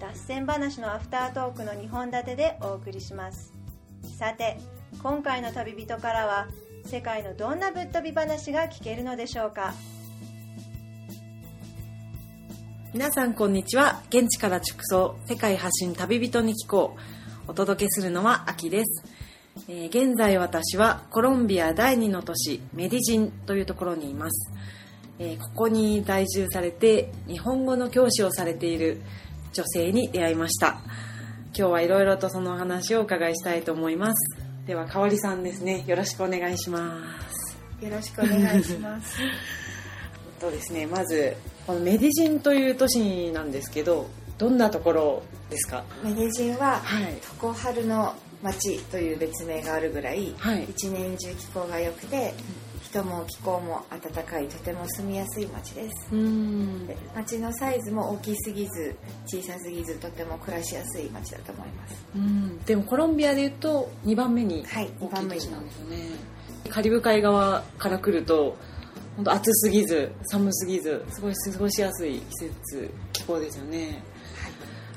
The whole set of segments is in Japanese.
脱線話のアフタートークの2本立てでお送りします。さて今回の旅人からは世界のどんなぶっ飛び話が聞けるのでしょうか？皆さんこんにちは。現地から直送世界発信旅人に聞こう。お届けするのは秋です、えー現在私はコロンビア第2の都市メディジンというところにいます、えーここに在住されて日本語の教師をされている女性に出会いました。今日はいろいろとその話をお伺いしたいと思います。ではかわりさんですね。よろしくお願いします。よろしくお願いします。とですねまずこのメディジンという都市なんですけどどんなところですか？メデジンははい。常春の町という別名があるぐらい、はい。一年中気候が良くて人も気候も暖かいとても住みやすい町です。町のサイズも大きすぎず小さすぎずとても暮らしやすい町だと思います。うん。でもコロンビアでいうと2番目にはい大きい都市なんですよね。カリブ海側から来ると本当暑すぎず寒すぎずすごい過ごしやすい季節気候ですよね。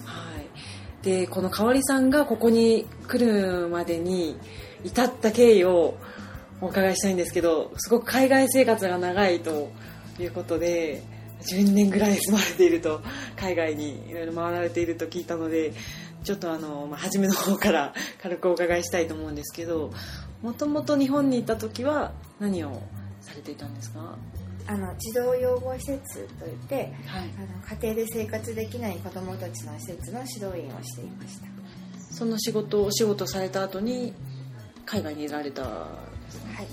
はい。でこの香織さんがここに来るまでに至った経緯をお伺いしたいんですけどすごく海外生活が長いということで12年ぐらい住まれていると海外にいろいろ回られていると聞いたのでちょっとあの、まあ、初めの方から 軽くお伺いしたいと思うんですけどもともと日本にいた時は何をされていたんですか？あの児童養護施設といってはい。あの家庭で生活できない子どもたちの施設の指導員をしていました。その仕事お仕事された後に海外に出られたはい、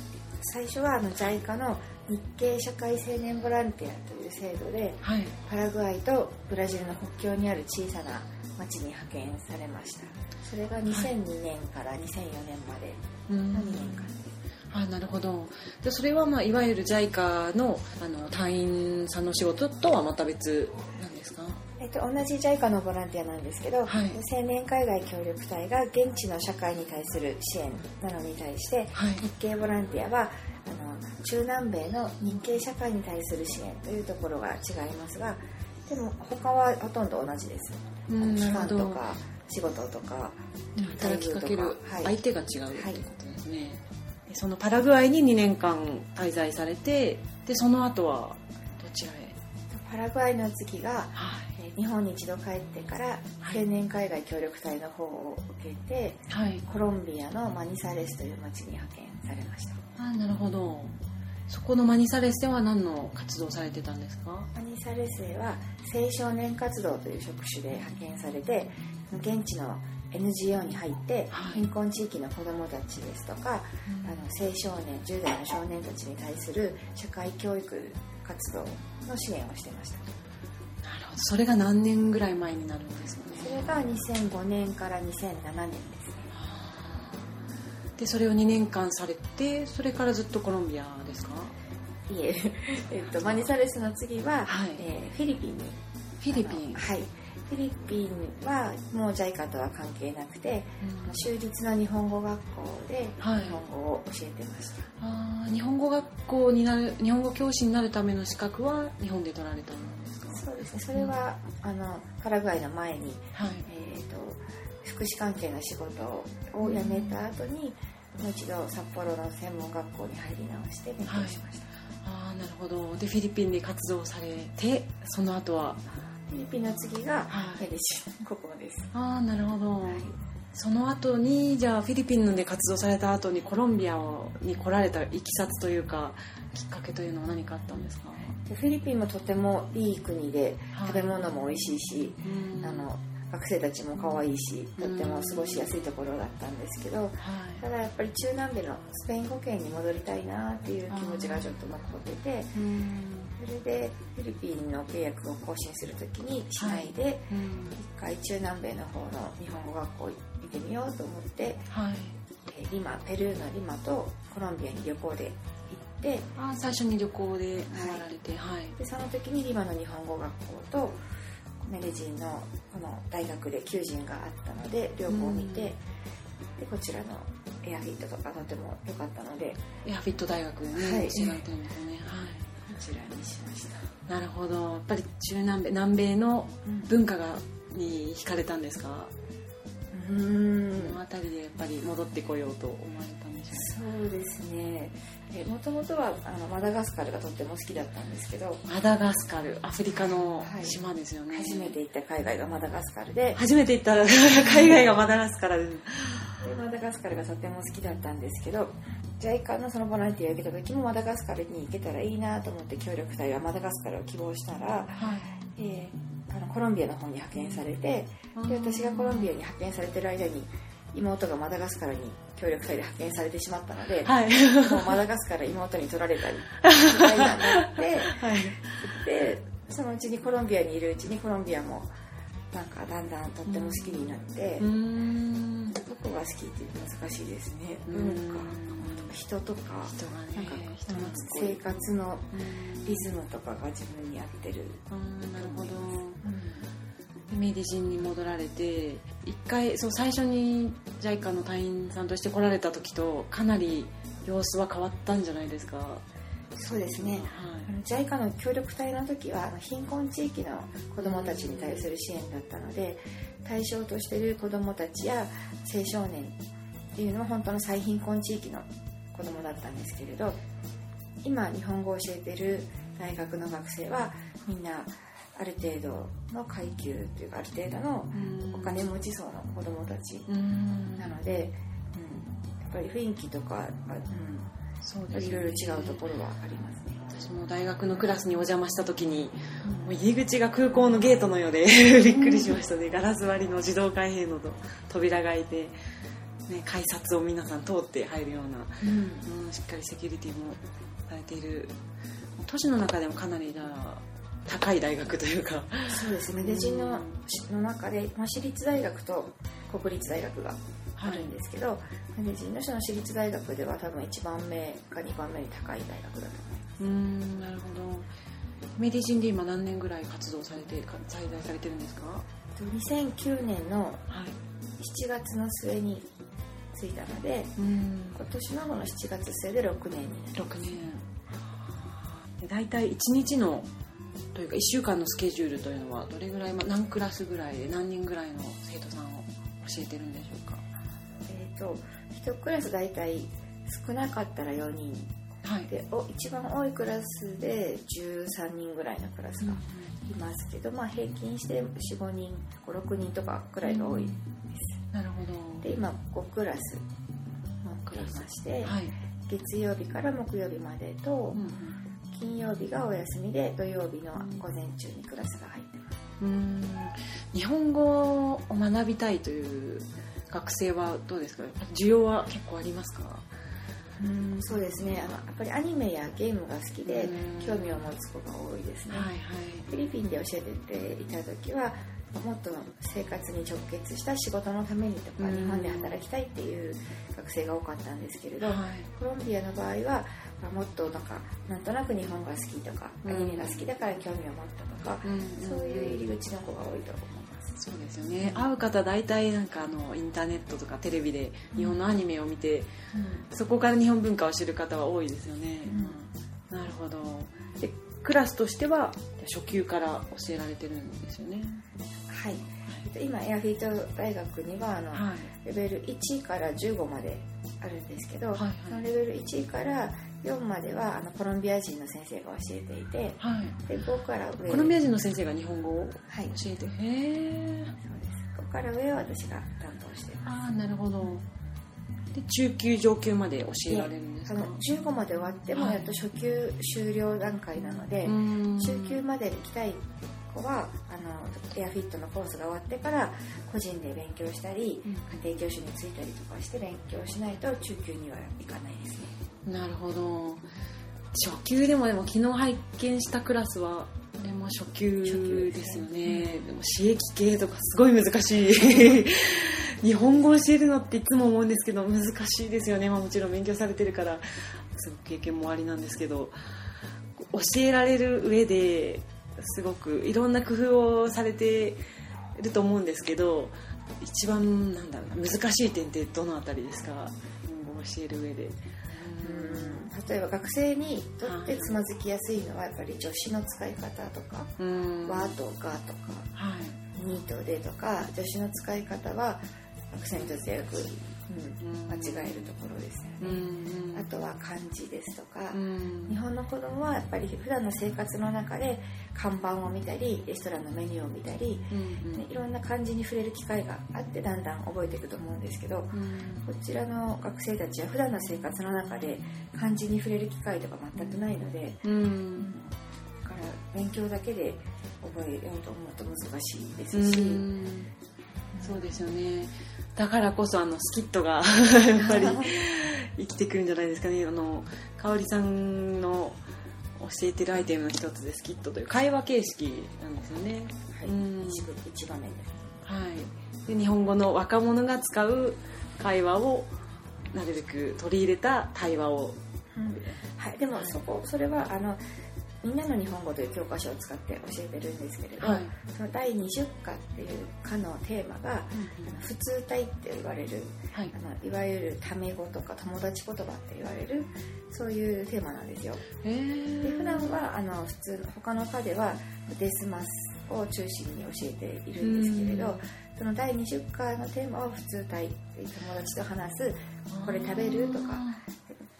最初はあの JICA の日系社会青年ボランティアという制度ではい。パラグアイとブラジルの国境にある小さな町に派遣されました。それが2002年から2004年までうん。の2年間ですあなるほど。でそれは、まあ、いわゆる JICA のあの隊員さんの仕事とはまた別えっと、同じ JICA のボランティアなんですけど、はい。青年海外協力隊が現地の社会に対する支援なのに対してはい。日系ボランティアはあの中南米の日系社会に対する支援というところが違いますがでも他はほとんど同じです、期間とか仕事とか働きかけるはい。相手が違うってことですね、でそのパラグアイに2年間滞在されてでその後はどちらへ？パラグアイの次がはい。えー日本に一度帰ってからはい。青年海外協力隊の方を受けてはい。コロンビアのマニサレスという町に派遣されました。あなるほど。そこのマニサレスでは何の活動をされてたんですか？マニサレスへは青少年活動という職種で派遣されて現地の NGO に入ってはい。貧困地域の子どもたちですとか、あの青少年10代の少年たちに対する社会教育活動の支援をしてましたそれが何年ぐらい前になるんですかね。それが2005年から2007年ですね。でそれを2年間されてそれからずっとコロンビアですか？いえ、えっと、マニサレスの次は、はい。えーフィリピンに。フィリピン。はい。フィリピンはもう JICA とは関係なくて州立の日本語学校で日はい。本語を教えてました、あー日本語学校になる日本語教師になるための資格は日本で取られたんですかそうですね。それは、あのパラグアイの前に、はい。えー、と福祉関係の仕事を辞めた後に、もう一度札幌の専門学校に入り直して勉強しました、ああなるほど。でフィリピンで活動されてその後は？フィリピンの次がはい。メデシンここです。ああなるほど、その後にじゃあフィリピンで活動された後にコロンビアに来られたいきさつというかきっかけというのは何かあったんですか？でフィリピンもとてもいい国ではい。食べ物も美味しいし、うん。あの学生たちも可愛いしとっても過ごしやすいところだったんですけど、はい。ただやっぱり中南米のスペイン語圏に戻りたいなっていう気持ちがちょっと残っててうん。でそれでフィリピンの契約を更新するときにしない。で、うん。一回中南米の方の日本語学校行ってみようと思って、はい。えーリマペルーのリマとコロンビアに旅行で行ってあ最初に旅行で回られてはい、でその時にリマの日本語学校とメデジンのこの大学で求人があったので両方見て、うん。でこちらのエアフィットとかとても良かったのでエアフィット大学でね、はい。教えられてるんですよね。はい。こちらにしました。なるほど。やっぱり中南米南米の文化がに惹かれたんですか、うーん。この辺りでやっぱり戻ってこようと思われたんでしょそうですねもともとはあのマダガスカルがとっても好きだったんですけど。うマダガスカルアフリカのはい。島ですよね、初めて行った海外がマダガスカルで。初めて行った 海外がマダガスカル。ですでマダガスカルがとても好きだったんですけど JICA のそのボランティアを受けた時もマダガスカルに行けたらいいなと思って協力隊はマダガスカルを希望したら、はい。えーあのコロンビアの方に派遣されてで私がコロンビアに派遣されてる間に妹がマダガスカルに協力隊で派遣されてしまったので、はい。もうマダガスカル妹に取られたり みたいななってはい。でそのうちにコロンビアにいるうちにコロンビアもなんかだんだんとっても好きになって、うーん。どこが好きって難しいです。ねうん。文化人とか人がねなんか人懐っこい生活のうん。リズムとかが自分に合ってる、うんなるほど。でメディジンに戻られて一回そう最初に JICA の隊員さんとして来られた時とかなり様子は変わったんじゃないですか、はそうですね。JICA の協力隊の時は貧困地域の子どもたちに対する支援だったので対象としている子どもたちや青少年っていうのは本当の最貧困地域の子どもだったんですけれど今日本語を教えている大学の学生はみんなある程度の階級というかある程度のうん。お金持ち層の子どもたちうん。なので、うん、やっぱり雰囲気とかが、うん、そうですいろいろ違うところはありますね。私も大学のクラスにお邪魔した時にもう入り口が空港のゲートのようでびっくりしましたね。ガラス張りの自動開閉の扉が開いて、ね、改札を皆さん通って入るようなうん。うん、しっかりセキュリティもされている。都市の中でもかなりじゃあ高い大学というか。そうですメデジンのの中で、まあ、私立大学と国立大学があるんですけど、メデジンのその私立大学では多分1番目か2番目に高い大学だと思います。うんなるほど。メディジンで今何年ぐらい活動されてか滞在されてるんですか？2009年のはい。7月の末に着いたのでうん。今年のこの7月末で6年になり6年。で大体1日のというか1週間のスケジュールというのはどれぐらい、まあ、何クラスぐらいで何人ぐらいの生徒さんを教えてるんでしょうか？えっ、と1クラス大体少なかったら4人。はい。でお一番多いクラスで13人ぐらいのクラスがいますけど、まあ、平均して45人56人とかくらいが多いです、なるほど。で今5クラス持っていまして、はい、月曜日から木曜日までとうん金曜日がお休みで土曜日の午前中にクラスが入ってます。うん。日本語を学びたいという学生はどうですか？需要は結構ありますか？うんそうですね。あのやっぱりアニメやゲームが好きでうん。興味を持つ子が多いですね、はいはい。フィリピンで教えていた時はもっと生活に直結した仕事のためにとかうん。日本で働きたいっていう学生が多かったんですけれど、はい。コロンビアの場合はまあもっとなんかなんとなく日本が好きとかうん。アニメが好きだから興味を持ったとか、うん。そういう入り口の子が多いと思います。そうですよね。会う方大体なんかあのインターネットとかテレビで日本のアニメを見て、そこから日本文化を知る方は多いですよね、なるほど。でクラスとしては初級から教えられてるんですよね。はい、えっと今エアフィート大学にはあの、はい。レベル1から15まであるんですけど、はいはい。そのレベル1から4まではあのコロンビア人の先生が教えていてはい。で5から上。コロンビア人の先生が日本語をはい教えて？へえそうです。5から上は私が担当しています。ああなるほど。で中級上級まで教えられるんですか？あの15まで終わってもはい。やっと初級終了段階なので、うん。中級まで行きたい子はあのエアフィットのコースが終わってから個人で勉強したり、うん。家庭教師についたりとかして勉強しないと中級には行かないですねなるほど。初級でもでも昨日拝見したクラスはこれも初級ですよね。でも刺激系とかすごい難しい。日本語を教えるのっていつも思うんですけど難しいですよね、まあ、もちろん勉強されてるから。すごく経験もありなんですけど。教えられる上ですごくいろんな工夫をされてると思うんですけど一番なんだろうな難しい点ってどのあたりですか？日本語を教える上で。例えば学生にとってつまずきやすいのはやっぱり助詞の使い方とか「わ」と「が」とか「に」と「で」とか助詞の使い方はアクセント強く間違えるところですよね、あとは漢字ですとか、日本の子供はやっぱり普段の生活の中で看板を見たりレストランのメニューを見たり、ね、いろんな漢字に触れる機会があってだんだん覚えていくと思うんですけど、こちらの学生たちは普段の生活の中で漢字に触れる機会とか全くないので、だから勉強だけで覚えようと思うと難しいですし、そうですよねだからこそあのスキットが やっぱり生きてくるんじゃないですかねあの香織さんの教えてるアイテムの一つでスキットという会話形式なんですよね。はい、うん、一場面です。はい。で日本語の若者が使う会話をなるべく取り入れた対話を、うん、はい。でもそこそれはあのみんなの日本語という教科書を使って教えてるんですけれど、はい、その第20課っていう課のテーマが、うん、普通体って言われる、はい、あのいわゆるタメ語とか友達言葉って言われるそういうテーマなんですよ。で普段はあの普通他の課ではデスマスを中心に教えているんですけれど、その第20課のテーマは普通体友達と話すこれ食べるとか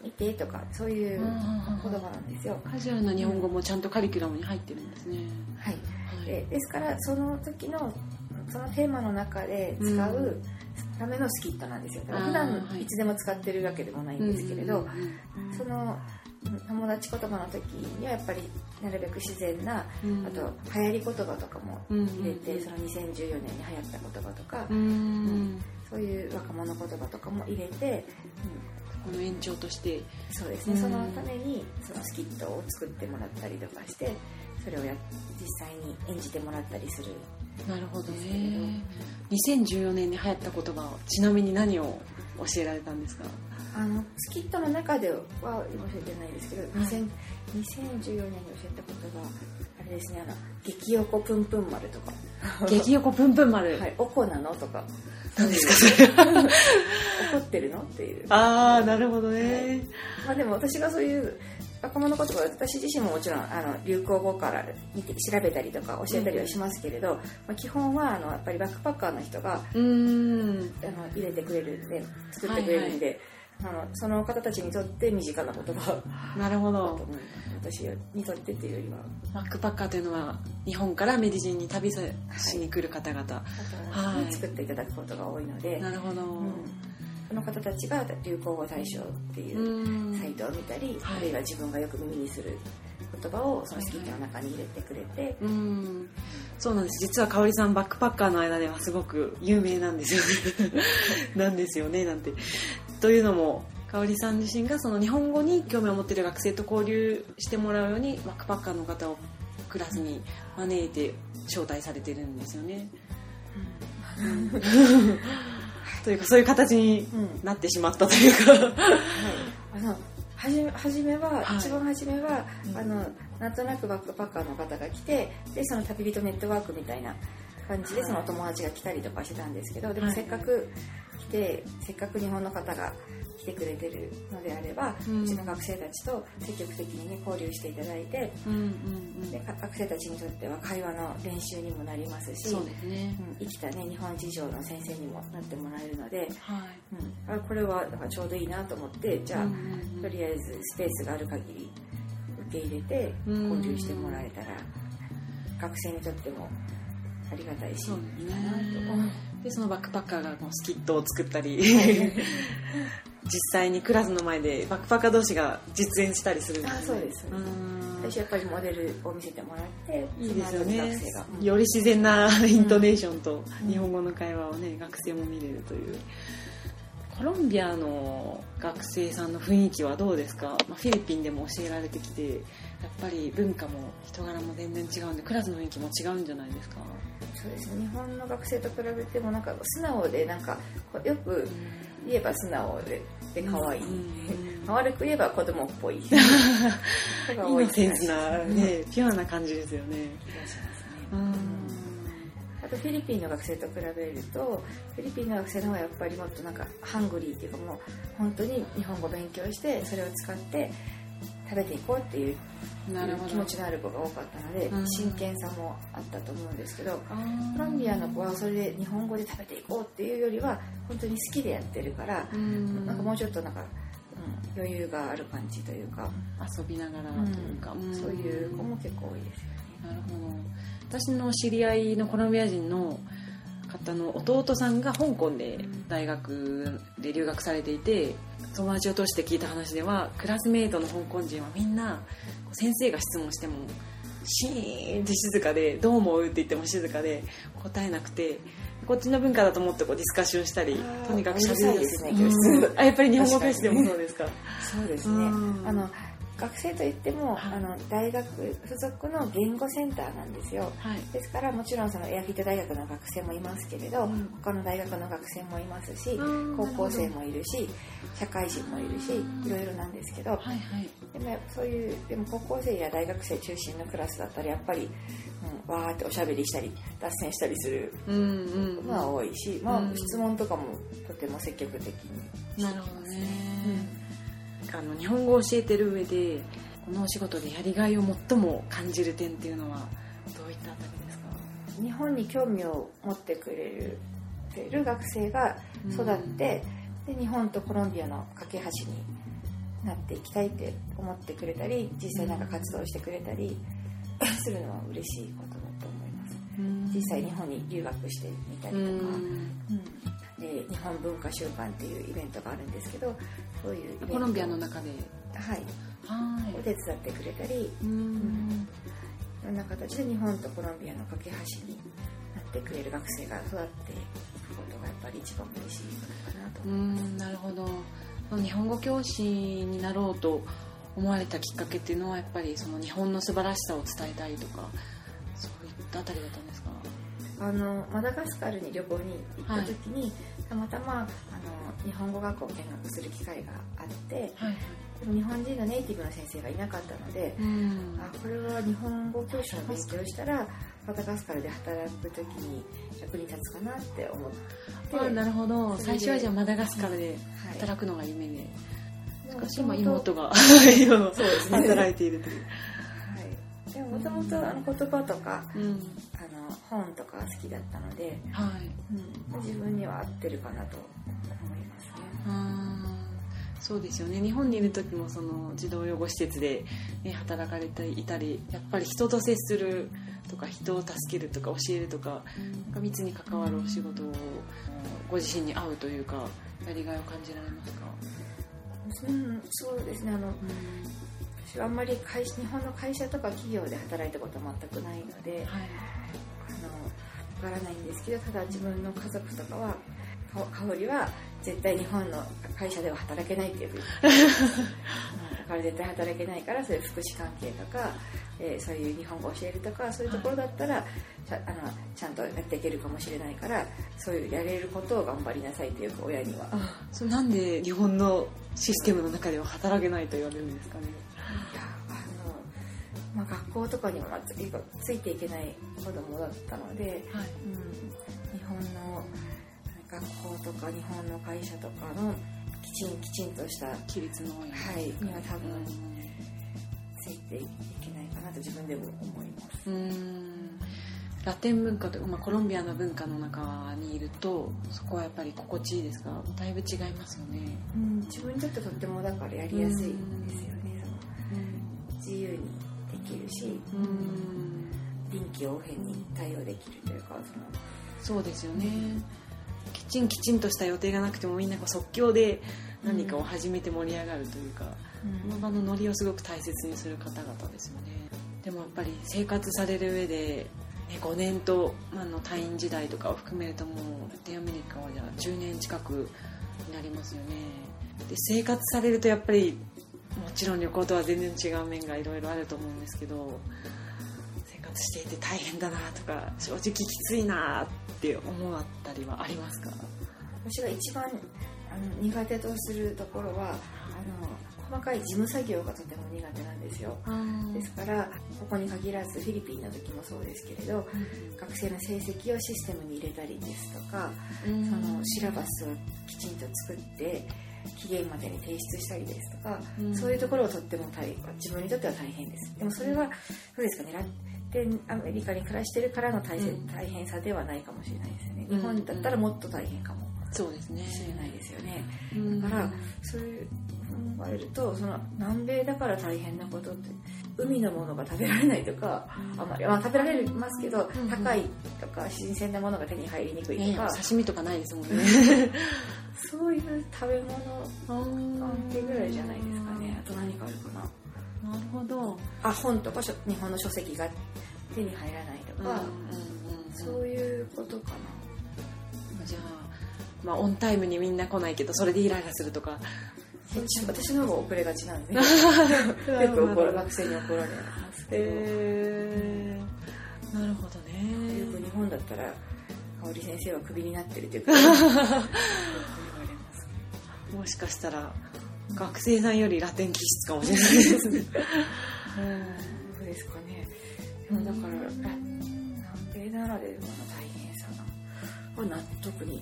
見てとかそういう言葉なんですよ。カジュアルな日本語もちゃんとカリキュラムに入ってるんですね。はい。でですからその時のそのテーマの中で使うためのスキットなんですよ。だから普段い。つでも使ってるわけでもないんですけれど、その友達言葉の時にはやっぱりなるべく自然な、うん、あと流行り言葉とかも入れて、うん、その2014年に流行った言葉とか、うん、そういう若者言葉とかも入れて、この延長として。そうですね、そのためにそのスキットを作ってもらったりとかしてそれをや実際に演じてもらったりする。なるほどね。2014年に流行った言葉ちなみに何を教えられたんですか？あのスキットの中では教えてないですけど、はい、2014年に教えた言葉あれですねあの激横ぷんぷん丸とか。激横ぷんぷん丸。はい。おこなのとか何ですかそれ。怒ってるの？っていう。ああなるほどね、はい、まあでも私がそういう若者言葉私自身ももちろんあの流行語から見て調べたりとか教えたりはしますけれど、うん、まあ、基本はあのやっぱりバックパッカーの人がうん。あの入れてくれるんで作ってくれるんで、はいはいあのその方たちにとって身近な言葉。なるほど。私にとってっていうよりは。バックパッカーというのは日本からメディジンに旅しに来る方々、はい、作っていただくことが多いので。なるほど、うん、その方たちが流行語大賞っていうサイトを見たり、あるいは自分がよく耳にする言葉をそのスキットの中に入れてくれて、うん。そうなんです。実は香織さんバックパッカーの間ではすごく有名なんですよね。なんですよね。なんてというのも香織さん自身がその日本語に興味を持っている学生と交流してもらうようにバックパッカーの方をクラスに招いて招待されてるんですよね。というかそういう形になってしまったというか、はい、あのはじ初めは、はい、一番初めは、うん、あのなんとなくバックパッカーの方が来てでその旅人ネットワークみたいな感じでそのお友達が来たりとかしてたんですけどでもせっかく来てせっかく日本の方が来てくれてるのであれば、うん、ちの学生たちと積極的に、ね、交流していただいて、うんうんうん、で学生たちにとっては会話の練習にもなりますしそうですね、うん、生きた、ね、日本事情の先生にもなってもらえるので、はい。うん、あこれはちょうどいいなと思ってじゃあ、うんうんうん、とりあえずスペースがある限り受け入れて交流してもらえたら、学生にとってもありがたいし、いいかなと思う。でそのバックパッカーがこうスキットを作ったり 実際にクラスの前でバックパッカー同士が実演したりするんで。す、ね、あそうです。最初やっぱりモデルを見せてもらっていいですよね、うん、より自然なイントネーションと日本語の会話をね学生も見れるという。こコロンビアの学生さんの雰囲気はどうですか、まあ、フィリピンでも教えられてきてやっぱり文化も人柄も全然違うんでクラスの雰囲気も違うんじゃないですか？そうですね日本の学生と比べてもなんか素直でなんかよく言えば素直でで可愛い、悪く言えば子供っぽい。多いセンスな、ね、ピュアな感じですよね。あとフィリピンの学生と比べるとフィリピンの学生の方がやっぱりもっとなんかハングリーっていうかもう本当に日本語勉強してそれを使って食べていこうっていう気持ちのある子が多かったので、真剣さもあったと思うんですけどコロンビアの子はそれで日本語で食べていこうっていうよりは本当に好きでやってるから、なんかもうちょっとなんか、うん、余裕がある感じというか遊びながらというか、そういう子も結構多いですよね。なるほど。私の知り合いのコロンビア人の方の弟さんが香港で大学で留学されていて友達を通して聞いた話ではクラスメートの香港人はみんな先生が質問してもシーンって静かで「どう思う?」って言っても静かで答えなくてこっちの文化だと思ってこうディスカッションしたりとにかくしゃべるですね、あやっぱり日本語教師でもそうですかそうですね。あの学生といっても、はい、あの大学付属の言語センターなんですよ、はい、ですからもちろんそのエアフィット大学の学生もいますけれど、うん、他の大学の学生もいますし、うん、高校生もいるし社会人もいるし、うん、いろいろなんですけど、はいはい、でもそういうでも高校生や大学生中心のクラスだったらやっぱり、うん、わーっておしゃべりしたり脱線したりするのは多いし、まあ、質問とかもとても積極的になるほどね、あの日本語を教えてる上でこのお仕事でやりがいを最も感じる点っていうのはどういったあたりですか？日本に興味を持ってくれるる学生が育って、うん、で日本とコロンビアの架け橋になっていきたいって思ってくれたり実際なんか活動してくれたりするのは嬉しいことだと思います、うん、実際日本に留学してみたりとか、うん、で日本文化週間っていうイベントがあるんですけどそういうコロンビアの中で。はい。はい。お手伝ってくれたりうん、いろんな形で日本とコロンビアの架け橋になってくれる学生が育っていくことがやっぱり一番嬉しいことかなと。思いますなるほど。日本語教師になろうと思われたきっかけっていうのはやっぱりその日本の素晴らしさを伝えたいとかそういったあたりだったんですか？あのマダガスカルに旅行に行った時に、はい、たまたまあの日本語学校を見学する機会があって、はい、日本人のネイティブの先生がいなかったので、うん、あこれは日本語教師の勉強したらマダガスカルで働く時に役に立つかなって思って。あなるほど。最初はじゃあマダガスカルで働くのが夢で、はい、しかし今妹がそうですね。働いているという。でももともと言葉とか、うん、本とか好きだったので、はい。うん、自分には合ってるかなと思います。ね。そうですよね。日本にいる時もその児童養護施設で、ね、働かれていたりやっぱり人と接するとか人を助けるとか教えるとか密に関わるお仕事をご自身に合うというかやりがいを感じられますか？うん、そうですね。あの、うん。私はあんまり会日本の会社とか企業で働いたことは全くないので、はい、からないんですけどただ自分の家族とかは香りは絶対日本の会社では働けないっていうふうに。だから絶対働けないからそういう福祉関係とか、えー、そういう日本語を教えるとかそういうところだったら、ちゃあのちゃんとやっていけるかもしれないからそういうやれることを頑張りなさいっていう親には。そなんで日本のシステムの中では働けないと言われるんですかね？まあ、学校とかにもついていけない子供だったので、はい、うん、日本の学校とか日本の会社とかのきちんきちんとした規律の多い、はい、には多分ついていけないかなと自分でも思います。うん。ラテン文化とか、まあ、コロンビアの文化の中にいるとそこはやっぱり心地いいですがだいぶ違いますよね、うん、自分にとってとってもだからやりやすいですよね、自由にきるし、うん、臨機応変に対応できるというかそのそうですよね、きちんきちんとした予定がなくてもみんなこう即興で何かを始めて盛り上がるというか、うん、この場のノリをすごく大切にする方々ですよね。でもやっぱり生活される上で、ね、5年と、あの退院時代とかを含めるともうラテンアメリカはじゃあ10年近くになりますよね。で生活されるとやっぱりもちろん旅行とは全然違う面がいろいろあると思うんですけど生活していて大変だなとか正直きついなって思ったりはありますか？私が一番あの苦手とするところはあの細かい事務作業がとても苦手なんですよ。ですからここに限らずフィリピンの時もそうですけれど、学生の成績をシステムに入れたりですとか、そのシラバスをきちんと作って期限までに提出したりですとか、そういうところをとっても大自分にとっては大変です。でもそれはどうですかねラテンアメリカに暮らしてるからの大,、大変さではないかもしれないですよね。日本だったらもっと大変かも。そうですね。しれないですよね、だからそういう考えるとその南米だから大変なことって海のものが食べられないとか、あまり、まあ、食べられますけど、高いとか新鮮なものが手に入りにくいとか、刺身とかないですもんね そういう食べ物関係ぐらいじゃないですかね。あと何かあるかな。なるほど。あ本とか日本の書籍が手に入らないとか、そういうことかな。じゃあまあ、オンタイムにみんな来ないけどそれでイライラするとか。私の方が遅れがちなんで。よく怒る学生に怒られますけど、えー、なるほどね。よく日本だったら香織先生はクビになってるっていうか もしかしたら学生さんよりラテン気質かもしれないですね。そうですかね。でもだから南米ならではの大変さが納得に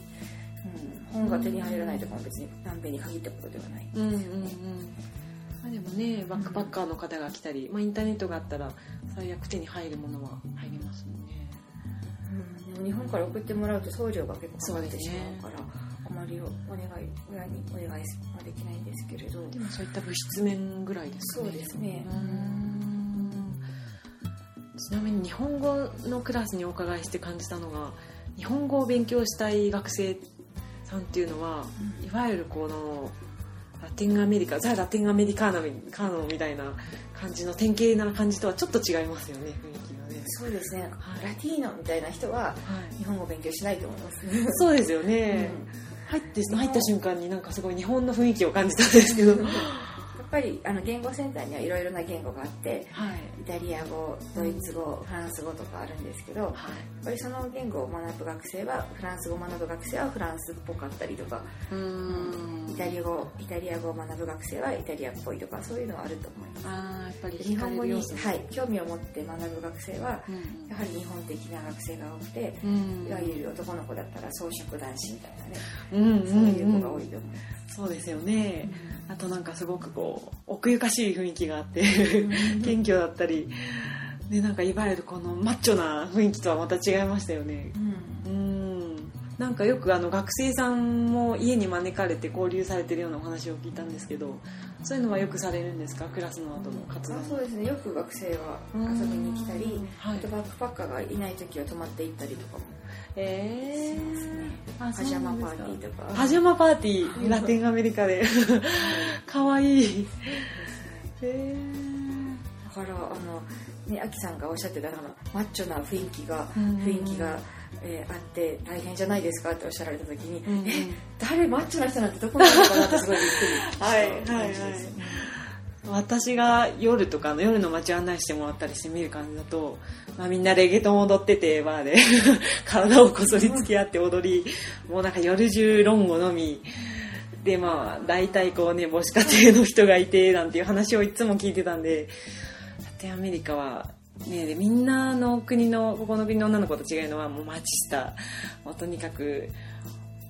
うん、本が手に入らないとかも別に南米に限ったことではないですよね。うんうんうん。まあ、でもねバックパッカーの方が来たり、まあ、インターネットがあったら最悪手に入るものは入りますもんね、うん、でも日本から送ってもらうと送料が結構かかってしまうから、りお願い親にお願いはできないんですけれど。でもそういった物質面ぐらいですね。そうですね。ちなみに日本語のクラスにお伺いして感じたのが日本語を勉強したい学生さんっていうのは、うん、いわゆるこのラテンアメリカザ・ラテンアメリカーナカーノみたいな感じの典型な感じとはちょっと違いますよね雰囲気がね。そうですね、はい、ラティーノみたいな人は日本語を勉強しないと思います、ね、そうですよね、うん、入って入った瞬間になんかすごい日本の雰囲気を感じたんですけど。ぱりあの言語センターにはいろいろな言語があって、はい、イタリア語ドイツ語、フランス語とかあるんですけど、はい、やっぱりその言語を学ぶ学生はフランス語を学ぶ学生はフランスっぽかったりとかイタリア語イタリア語を学ぶ学生はイタリアっぽいとかそういうのはあると思います。あやっぱり日本語に、はい、興味を持って学ぶ学生は、うん、やはり日本的な学生が多くて、うん、いわゆる男の子だったら装飾男子みたいなね、うんうんうん、そういう子が多いと思いますそうですよね、あとなんかすごくこう奥ゆかしい雰囲気があって謙虚だったりでなんかいわゆるこのマッチョな雰囲気とはまた違いましたよね。うん、うん。なんかよくあの学生さんも家に招かれて交流されてるようなお話を聞いたんですけどそういうのはよくされるんですか？クラスの後の活動。そうですね。よく学生は遊びに来たり、はい、あとバックパッカーがいない時は泊まって行ったりとかもえー、ね、パジャマパーティーとか。パジャマパーティーラテンアメリカで。かわいい。へだからあのねアキさんがおっしゃってたのマッチョな雰囲気が雰囲気が、えー、あって大変じゃないですかっておっしゃられた時に、うん、え誰マッチョな人なんてどこなのかなってすごいびっくりした感じです、ね、はい。はいはい私が夜とかの夜の街案内してもらったりして見る感じだと、まあ、みんなレゲトン踊っててバーで 体をこそりつき合って踊りもうなんか夜中ロンゴのみでまあ大体こうね母子家庭の人がいてなんていう話をいつも聞いてたんでラテンアメリカはねみんなの国のここの国の女の子と違うのはもうマチスタもうとにかく、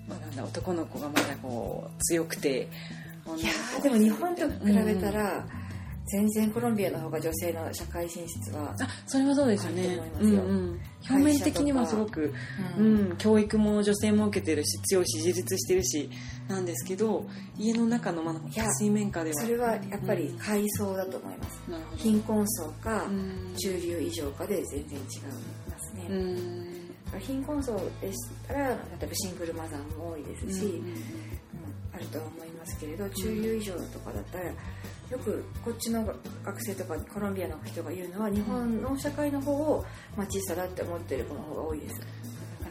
まあ、なんだ男の子がまだこう強くていやでも日本と比べたら、全然コロンビアの方が女性の社会進出はあそれはそうですよね、うんうん、表面的にはす。ごく、うん、うん、教育も女性も受けてるし強いし自立してるしなんですけど家の中の、まあ、水面下では。それはやっぱり階層だと思います、うん、貧困層か中流以上かで全然違いますね、貧困層でしたら例えばシングルマザーも多いですし、あるとは思いますけれど中流以上とかだったらよくこっちの学生とかコロンビアの人が言うのは日本の社会の方をマチスタだって思ってる子の方が多いです。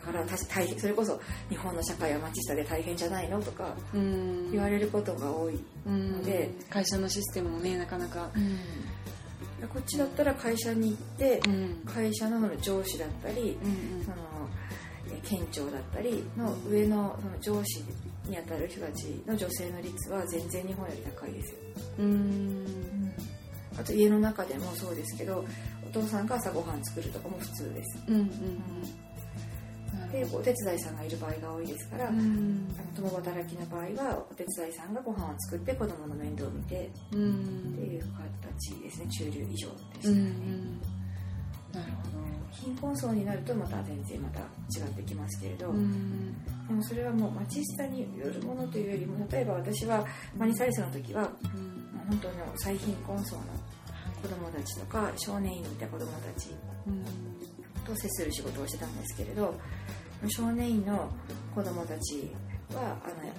からたし大変それこそ日本の社会はマチスタで大変じゃないのとかうん。言われることが多いうん。ので会社のシステムもねなかなか、こっちだったら会社に行ってうん。会社の上司だったりうん。そのえ県庁だったりの上のその上司にあたる人たちの女性の率は全然日本より高いですよ。うん。あと家の中でもそうですけどお父さんが朝ごはん作るとかも普通です。うんうんでお手伝いさんがいる場合が多いですから、うん。あの共働きの場合はお手伝いさんがご飯を作って子供の面倒を見てうってんいう形ですね。中流以上ですね、うんうん。なるほ貧困層になるとまた全然また違ってきますけれど、どうん。でもそれはもうマチスタによるものというよりも例えば私はマニサイスの時はうん。本当の最貧困層の子供たちとか少年院にいた子供たちうんと接する仕事をしてたんですけれど少年院の子供たちはあのやっ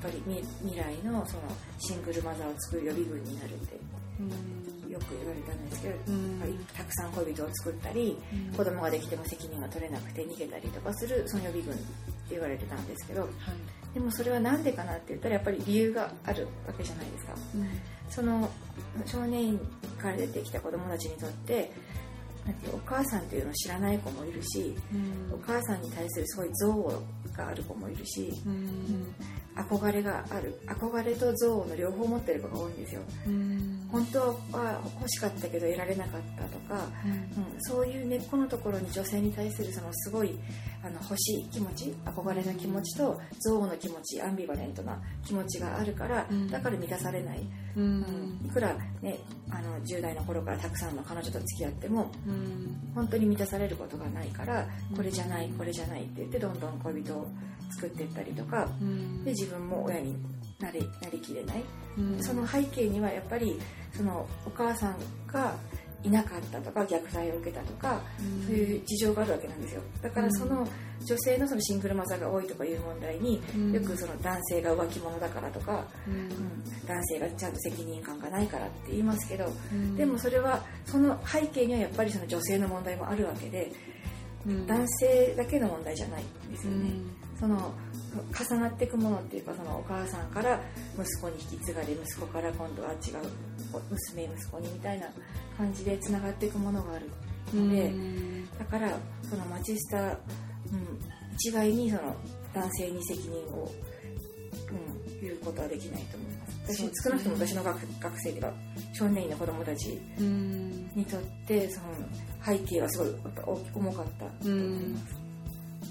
ぱり未未来のそのシングルマザーを作る予備軍になるってよく言われたんですけど、うん。たくさん恋人を作ったりうん。子供ができても責任が取れなくて逃げたりとかするその予備軍って言われてたんですけどはい。でもそれは何でかなって言ったらやっぱり理由があるわけじゃないですか。その少年院から出てきた子供たちにとってお母さんっていうのを知らない子もいるしうん。お母さんに対するすごい憎悪がある子もいるしうん。憧れがある憧れと憎悪の両方持ってる子が多いんですよ。うん本当は欲しかったけど得られなかったとか、うん、そういう根っこのところに女性に対するそのすごいあの欲しい気持ち憧れの気持ちと憎悪の気持ちアンビバレントな気持ちがあるから、うん。だから満たされない、ううん。ん、いくら、ね、あの10代の頃からたくさんの彼女と付き合ってもうん。本当に満たされることがないからこれじゃないこれじゃないって言ってどんどん恋人を作っていったりとかうん。で自分も親になりなりきれない。うん。その背景にはやっぱりそのお母さんがいなかったとか虐待を受けたとかうん。そういう事情があるわけなんですよ。だからその女性のそのシングルマザーが多いとかいう問題にうん。よくその男性が浮気者だからとか、うん。うん、男性がちゃんと責任感がないからって言いますけどうん。でもそれはその背景にはやっぱりその女性の問題もあるわけでうん。男性だけの問題じゃないんですよね。うんその重なっていくものっていうかそのお母さんから息子に引き継がれ息子から今度は違う娘息子にみたいな感じでつながっていくものがあるので、うん。だからそのマチスタ、うん、一概にその男性に責任を、うん、言うことはできないと思います。私少なくとも私の学学生では少年院の子供たちうん。にとってその背景はすごいやっぱ大き重かったと思います、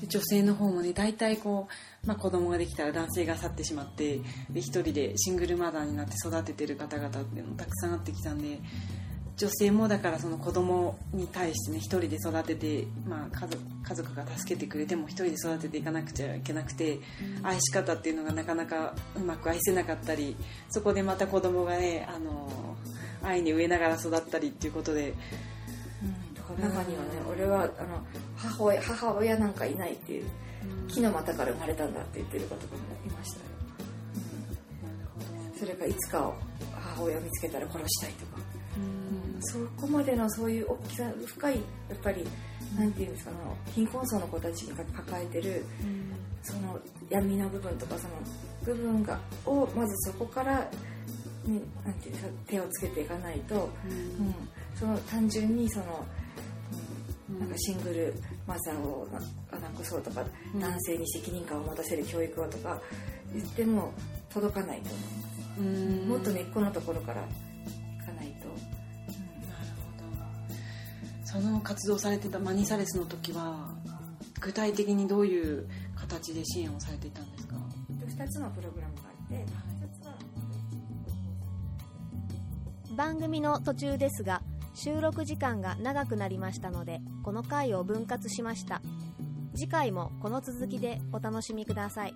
女性の方もね大体こう、まあ、子供ができたら男性が去ってしまってで一人でシングルマザーになって育ててる方々っていうのもたくさんあってきたんで女性もだからその子供に対してね一人で育てて、まあ、家族家族が助けてくれても一人で育てていかなくちゃいけなくて、愛し方っていうのがなかなかうまく愛せなかったりそこでまた子供がねあの愛に飢えながら育ったりっていうことで中にはね、俺はあの母親母親なんかいないっていう木の股から生まれたんだって言ってる子とかもいましたよ、うん、それかいつかを母親を見つけたら殺したいとか、うん、そこまでのそういう大きさ深いやっぱりなんていうんですかあの貧困層の子たちが抱えてるその闇の部分とかその部分がをまずそこから、ね、なんていう手をつけていかないと、うん、その単純にその、うん、なんかシングルマザーをななくそうとか、うん。男性に責任感を持たせる教育をとか言っても届かないと思います、うん。もっと根っこのところからいかないと、なるほど。その活動されてたマニサレスの時は具体的にどういう形で支援をされていたんですか？2つのプログラムがあって1つは番組の途中ですが収録時間が長くなりましたのでこの回を分割しました。次回もこの続きでお楽しみください。